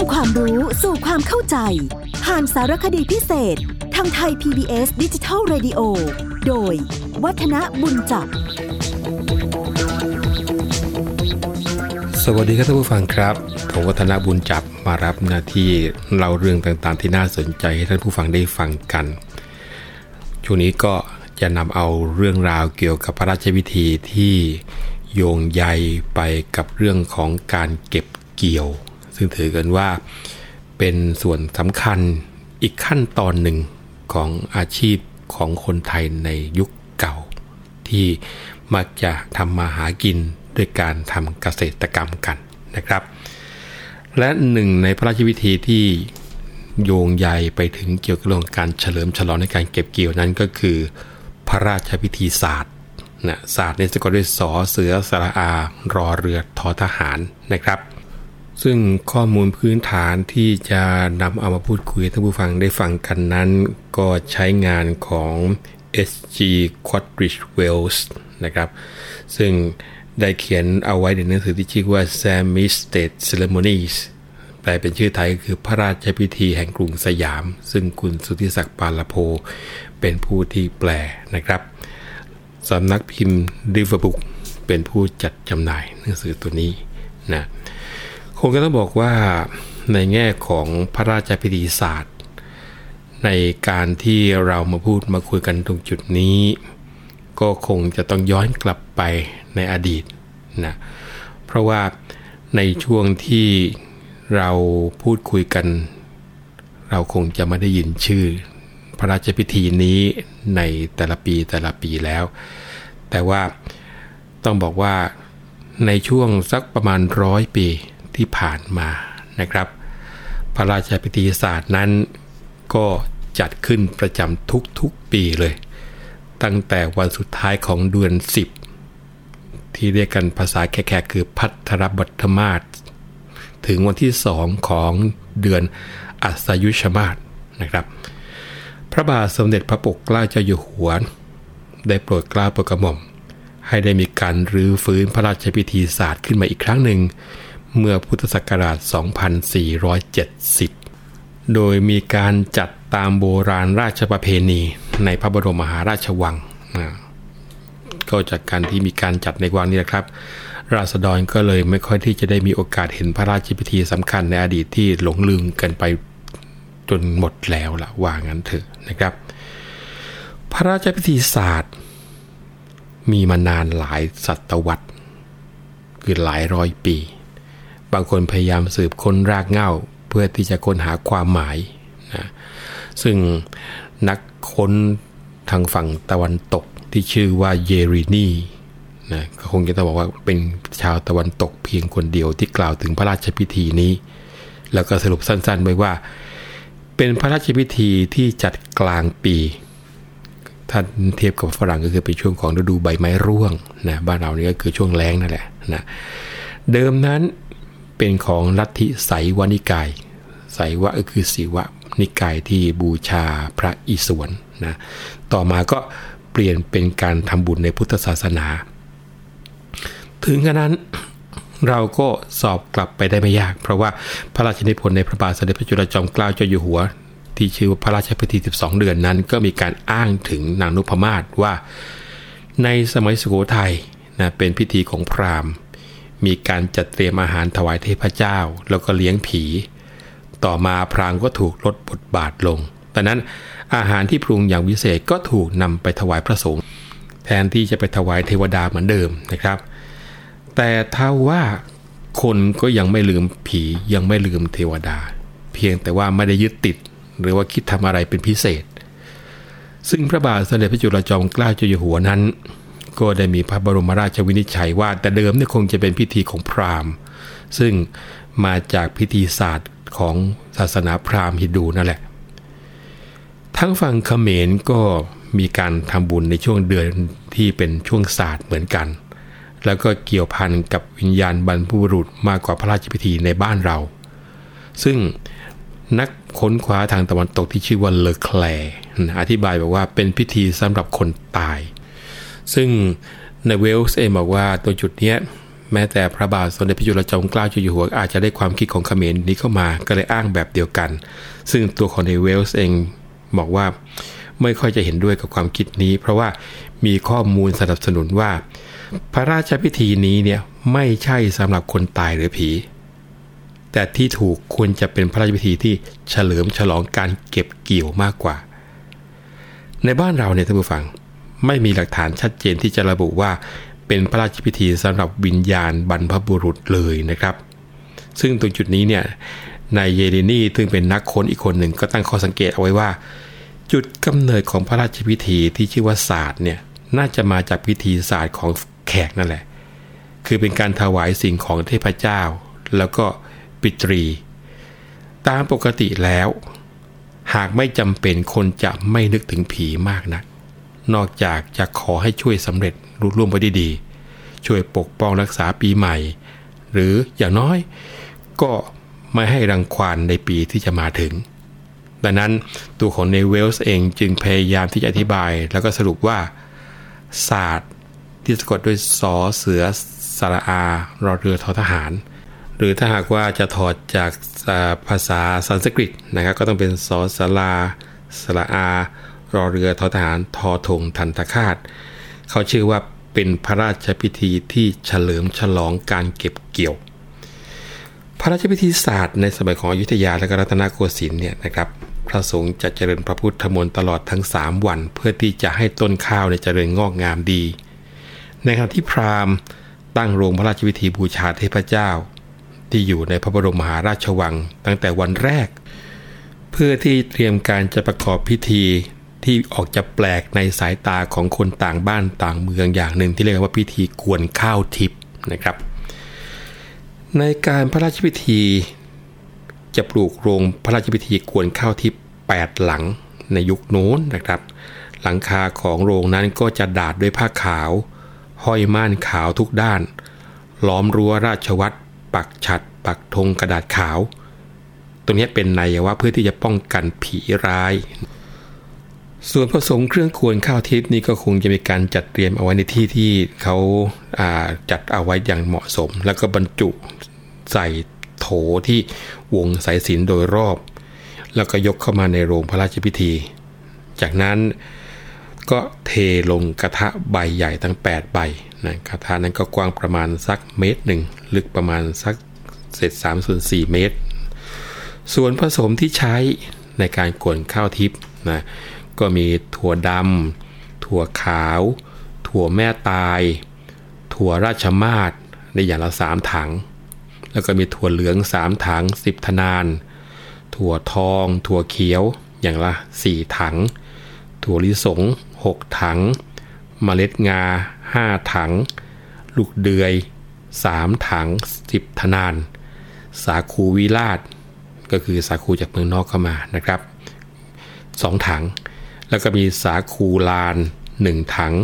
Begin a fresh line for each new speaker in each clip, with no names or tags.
ำความรู้สู่ความเข้าใจ ผ่านสารคดีพิเศษ ทางไทย PBS ดิจิทัล Radio โดย วัฒนบุญจับ
สวัสดีครับท่านผู้ฟังครับ ผมวัฒนบุญจับมารับหน้าที่เล่าเรื่องต่างๆ ที่น่าสนใจให้ท่านผู้ฟังได้ฟังกัน ช่วงนี้ก็จะนำเอาเรื่องราวเกี่ยวกับพระราชพิธีที่โยงใยไปกับเรื่องของการเก็บเกี่ยว ซึ่งถือกันว่าเป็นส่วนสำคัญอีกขั้นตอนหนึ่งของอาชีพของคนไทยในยุคเก่า ที่มักจะทำมาหากินด้วยการทำเกษตรกรรมกันนะครับ และหนึ่งในพระราชพิธีที่โยงใยไปถึงเกี่ยวกับเรื่องการเฉลิมฉลองในการเก็บเกี่ยวนั้นก็คือ พระราชพิธีศาสตร์นะศาสตร์ในสะกดด้วยสอเสือสระอา รอเรือทอทหารนะครับ ซึ่งข้อมูลพื้นฐานที่จะนำเอามาพูดคุยท่านผู้ฟังได้ฟังกันนั้น ก็ใช้งานของ S.G. Quadrich Wells นะครับ ซึ่งได้เขียนเอาไว้ในหนังสือที่ชื่อว่า Sami State Ceremonies แปลเป็นชื่อไทยก็คือพระราชพิธีแห่งกรุงสยาม ซึ่งคุณสุทธิศักดิ์ปาลโพ เป็นผู้ที่แปลนะครับสำนักพิมพ์ริเวอร์บุกเป็นผู้จัดจำหน่ายหนังสือตัวนี้นะ คงก็ต้องบอกว่าในแง่ของพระราชพิธีศาสตร์ ในการที่เรามาพูดมาคุยกันตรงจุดนี้ ก็คงจะต้องย้อนกลับไปในอดีตนะเพราะว่าในช่วงที่เราพูดคุยกัน เราคงจะไม่ได้ยินชื่อ พระราชพิธีนี้ในแต่ละปีแต่ละปีแล้ว แต่ว่าต้องบอกว่าในช่วงสักประมาณร้อยปี ที่ผ่านมานะครับ พระราชพิธีศาสตร์นั้น ก็จัดขึ้นประจำทุกๆปีเลย ตั้งแต่วันสุดท้ายของเดือน 10 ที่เรียกกันภาษาแขกๆคือพัทรบัตมาศถึงวันที่สองของเดือนอัสยุชมาศนะครับ พระบาทสมเด็จพระปกเกล้าเจ้าอยู่หัวได้โปรดเกล้าโปรดกระหม่อมให้ได้มีการรื้อฟื้นพระราชพิธีศาสตร์ขึ้นมาอีกครั้งหนึ่ง เมื่อพุทธศักราช 2470 โดยมีการจัดตามโบราณราชประเพณีในพระบรมมหาราชวังนะก็จากการที่มีการจัดในวังนี้นะครับ ราษฎรก็เลยไม่ค่อยที่จะได้มีโอกาสเห็นพระราชพิธีสำคัญในอดีตที่หลงลืมกันไปจนหมดแล้วละว่างั้นเถอะนะครับ พระราชพิธีศาสตร์ มีมานานหลายศตวรรษ คือหลายร้อยปี บางคนพยายามสืบค้นรากเหง้า เพื่อที่จะค้นหาความหมายนะซึ่งนักค้นทางฝั่งตะวันตกที่ชื่อว่าเยรินีนะก็คงจะต้องบอกว่าเป็นชาวตะวันตกเพียงคนเดียวที่กล่าวถึงพระราชพิธีนี้ แล้วก็สรุปสั้นๆไว้ว่า เป็นพระราชพิธีที่จัดกลางปีถ้าเทียบกับฝรั่งก็คือเป็นช่วงของฤดูใบไม้ร่วงนะบ้านเรานี่ก็คือช่วงแล้งนั่นแหละนะเดิมนั้น เป็นของลัทธิไสวนิกายไสวะก็คือศิวะนิกายที่บูชาพระอิศวรนะต่อมาก็เปลี่ยนเป็นการทำบุญในพุทธศาสนา ถึงขนาดนั้นเราก็สอบกลับไปได้ไม่ยาก เพราะว่าพระราชนิพนธ์ในพระบาทสมเด็จพระจุลจอมเกล้าเจ้าอยู่หัว ที่ชื่อว่าพระราชพิธี 12 เดือนนั้น ก็มีการอ้างถึงนางนุพมาศว่า ในสมัยสุโขทัยนะเป็นพิธีของพราหมณ์ มีการจัดเตรียมอาหารถวายเทพเจ้า แล้วก็เลี้ยงผี ต่อมาพราหมณ์ก็ถูกลดบทบาทลงดังนั้นอาหารที่ปรุงอย่างวิเศษก็ถูกนำไปถวายพระสงฆ์แทนที่จะไปถวายเทวดาเหมือนเดิมนะครับ แต่ถ้าว่าคนก็ยังไม่ลืมผียังไม่ลืมเทวดา เพียงแต่ว่าไม่ได้ยึดติด หรือว่าคิดทำอะไรเป็นพิเศษ ซึ่งพระบาทสมเด็จพระจุลจอมเกล้าเจ้าอยู่หัวนั้น ก็ได้มีพระบรมราชวินิจฉัยว่า แต่เดิมเนี่ยคงจะเป็นพิธีของพราหมณ์ ซึ่งมาจากพิธีศาสตร์ของศาสนาพราหมณ์ฮินดูนั่นแหละ ทั้งฝั่งเขมรก็มีการทำบุญในช่วงเดือนที่เป็นช่วงศาสตร์เหมือนกัน แล้วก็เกี่ยวพันกับวิญญาณบรรพบุรุษมากกว่าพระราชพิธีในบ้านเรา ซึ่งนักค้นคว้าทางตะวันตกที่ชื่อว่าเลอแคลอธิบายบอกว่าเป็นพิธีสำหรับคนตาย ซึ่งในเวลส์เองบอกว่าตัวจุดนี้แม้แต่พระบาทสมเด็จพระจุลจอมเกล้าเจ้าอยู่หัวอาจจะได้ความคิดของเขมรนี้เข้ามาก็เลยอ้างแบบเดียวกัน ซึ่งตัวของในเวลส์เองบอกว่าไม่ค่อยจะเห็นด้วยกับความคิดนี้ เพราะว่ามีข้อมูลสนับสนุนว่า พระราชพิธีนี้เนี่ยไม่ใช่สำหรับคนตายหรือผี แต่ที่ถูกควรจะเป็นพระราชพิธีที่เฉลิมฉลองการเก็บเกี่ยวมากกว่า ในบ้านเราเนี่ยท่านผู้ฟัง ไม่มีหลักฐานชัดเจนที่จะระบุว่าเป็นพระราชพิธีสำหรับวิญญาณบรรพบุรุษเลยนะครับ ซึ่งตรงจุดนี้เนี่ยนายเยเดนีซึ่งเป็นนักค้นอีกคนหนึ่งก็ตั้งข้อสังเกตเอาไว้ว่า จุดกำเนิดของพระราชพิธีที่ชื่อว่าศาสตร์เนี่ยน่าจะมาจากพิธีศาสตร์ของแขกนั่นแหละ คือเป็นการถวายสิ่งของเทพเจ้า แล้วก็ปิตรี ตามปกติแล้ว หากไม่จำเป็นคนจะไม่นึกถึงผีมากนัก นอกจากจะขอให้ช่วยสำเร็จรุร่วมไปได้ดี ช่วยปกป้องรักษาปีใหม่ หรืออย่างน้อย ก็ไม่ให้รังควานในปีที่จะมาถึง ดังนั้นตัวของเนเวลส์เองจึงพยายามที่จะอธิบาย แล้วก็สรุปว่า ศาสตร์ที่สะกดด้วยสอเสือสระอารอเรือทอทหาร หรือถ้าหากว่าจะถอดจากภาษาสันสกฤตนะครับก็ต้องเป็นสอสลาสระอา รอเรือทอทหารทอทงทันตคาตเขาชื่อว่าเป็นพระราชพิธีที่เฉลิมฉลองการเก็บเกี่ยว พระราชพิธีศาสตร์ในสมัยของอยุธยาและรัตนโกสินทร์เนี่ยนะครับ พระสงฆ์จะเจริญพระพุทธมนต์ตลอดทั้ง 3 วัน เพื่อที่จะให้ต้นข้าวในเจริญงอกงามดี ในขณะที่พราหมณ์ตั้งโรงพระราชพิธีบูชาเทพเจ้า ที่อยู่ในพระบรมมหาราชวังตั้งแต่วันแรก เพื่อที่เตรียมการจะประกอบพิธี ที่ออกจะแปลกในสายตาของคนต่างบ้านต่างเมืองอย่างหนึ่งที่เรียกว่าพิธีกวนข้าวทิพย์นะครับ ในการพระราชพิธีจะปลูกโรงพระราชพิธีกวนข้าวทิพย์8หลังในยุคโน้นนะครับ หลังคาของโรงนั้นก็จะดาดด้วยผ้าขาว ห้อยม่านขาวทุกด้าน ล้อมรั้วราชวัตรปักฉัด ปักธงกระดาษขาว ตรงนี้เป็นนัยว่าเพื่อที่จะป้องกันผีร้าย ส่วนผสมเครื่องควรข้าวทิพย์นี่ก็คงจะมีการจัดเตรียมเอาไว้ในที่ที่เขาจัดเอาไว้อย่างเหมาะสม แล้วก็บรรจุใส่โถที่วงสายสินโดยรอบ แล้วก็ยกเข้ามาในโรงพระราชพิธี จากนั้นก็เทลงกระทะใบใหญ่ทั้ง 8 ใบนะกระทะนั้นก็กว้างประมาณสักเมตรหนึ่งลึกประมาณสักเศษสามส่วนสี่เมตร ส่วนผสมที่ใช้ในการกวนข้าวทิพย์นะ ก็มีถั่วดำถั่วขาว ถั่วแม่ตาย ถั่วราชมาศในอย่างละสามถัง แล้วก็มีถั่วเหลืองสามถังสิบทนาน ถั่วทอง ถั่วเขียวอย่างละสี่ถัง ถั่วลิสงหกถัง เมล็ดงาห้าถัง ลูกเดือยสามถังสิบทนาน สาคูวิราชก็คือสาคูจากเมืองนอกเข้ามานะครับสองถัง แล้วก็มีสาคูลาน 1 ถัง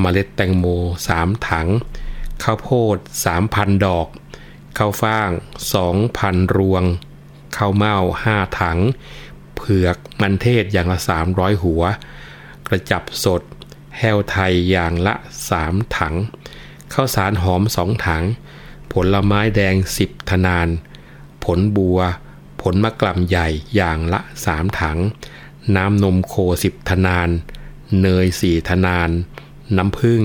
เมล็ดแตงโม 3 ถัง ข้าวโพด 3,000 ดอก ข้าวฟ่าง 2,000 รวง ข้าวเม่า 5 ถัง เผือกมันเทศอย่างละ 300 หัว กระจับสด แห้วไทยอย่างละ 3 ถัง ข้าวสารหอม 2 ถัง ผลไม้แดง 10 ทนาน ผลบัว ผลมะกล่ำใหญ่อย่างละ 3 ถัง น้ำนมโคสิบทนาน เนยสี่ทนาน น้ำผึ้ง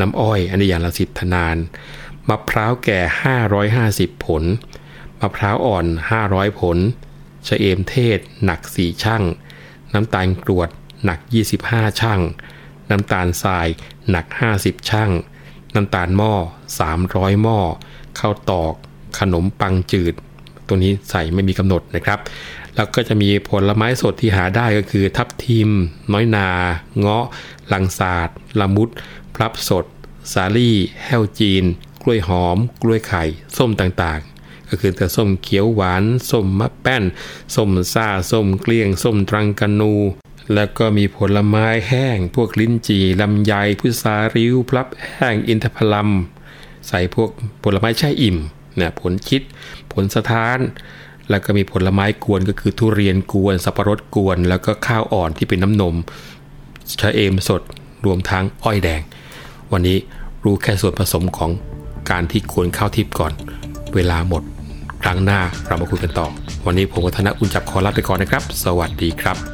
น้ำอ้อย อันนี้อย่างละสิบทนานมะพร้าวแก่ 550 ผลมะพร้าวอ่อน 500 ผลชะเอมเทศ หนัก 4 ช่างน้ำตาลกรวด หนัก 25 ช่างน้ำตาลทราย หนัก 50 ช่างน้ำตาลหม้อ 300 หม้อข้าวตอก ขนมปังจืด ตัวนี้ใส่ไม่มีกำหนดนะครับ แล้วก็จะมีผลไม้สดที่หาได้ก็คือ ทับทิม น้อยนา เงาะ ลังสาดละมุด พลับสด สาลี่ แห้วจีน กล้วยหอม กล้วยไข่ ส้มต่างๆ ก็คือแต่ส้มเขียวหวาน ส้มมะแป้น ส้มซ่า ส้มเกลี้ยง ส้มตรังกันู แล้วก็มีผลไม้แห้ง พวกลิ้นจี่ลำไยพุทราริ้ว พลับแห้ง อินทผลัม ใส่พวกผลไม้แช่อิ่มเนี่ยผลคิด ผลสะท้าน แล้วก็มีผลไม้กวนก็คือทุเรียนกวน สับปะรดกวน แล้วก็ข้าวอ่อนที่เป็นน้ำนมชะเอมสดรวมทั้งอ้อยแดง วันนี้รู้แค่ส่วนผสมของการที่ควรข้าวทิปก่อน เวลาหมด ครั้งหน้าเรามาคุยกันต่อ วันนี้ผมวัฒนอุ่นจับคอลาไปก่อนนะครับ สวัสดีครับ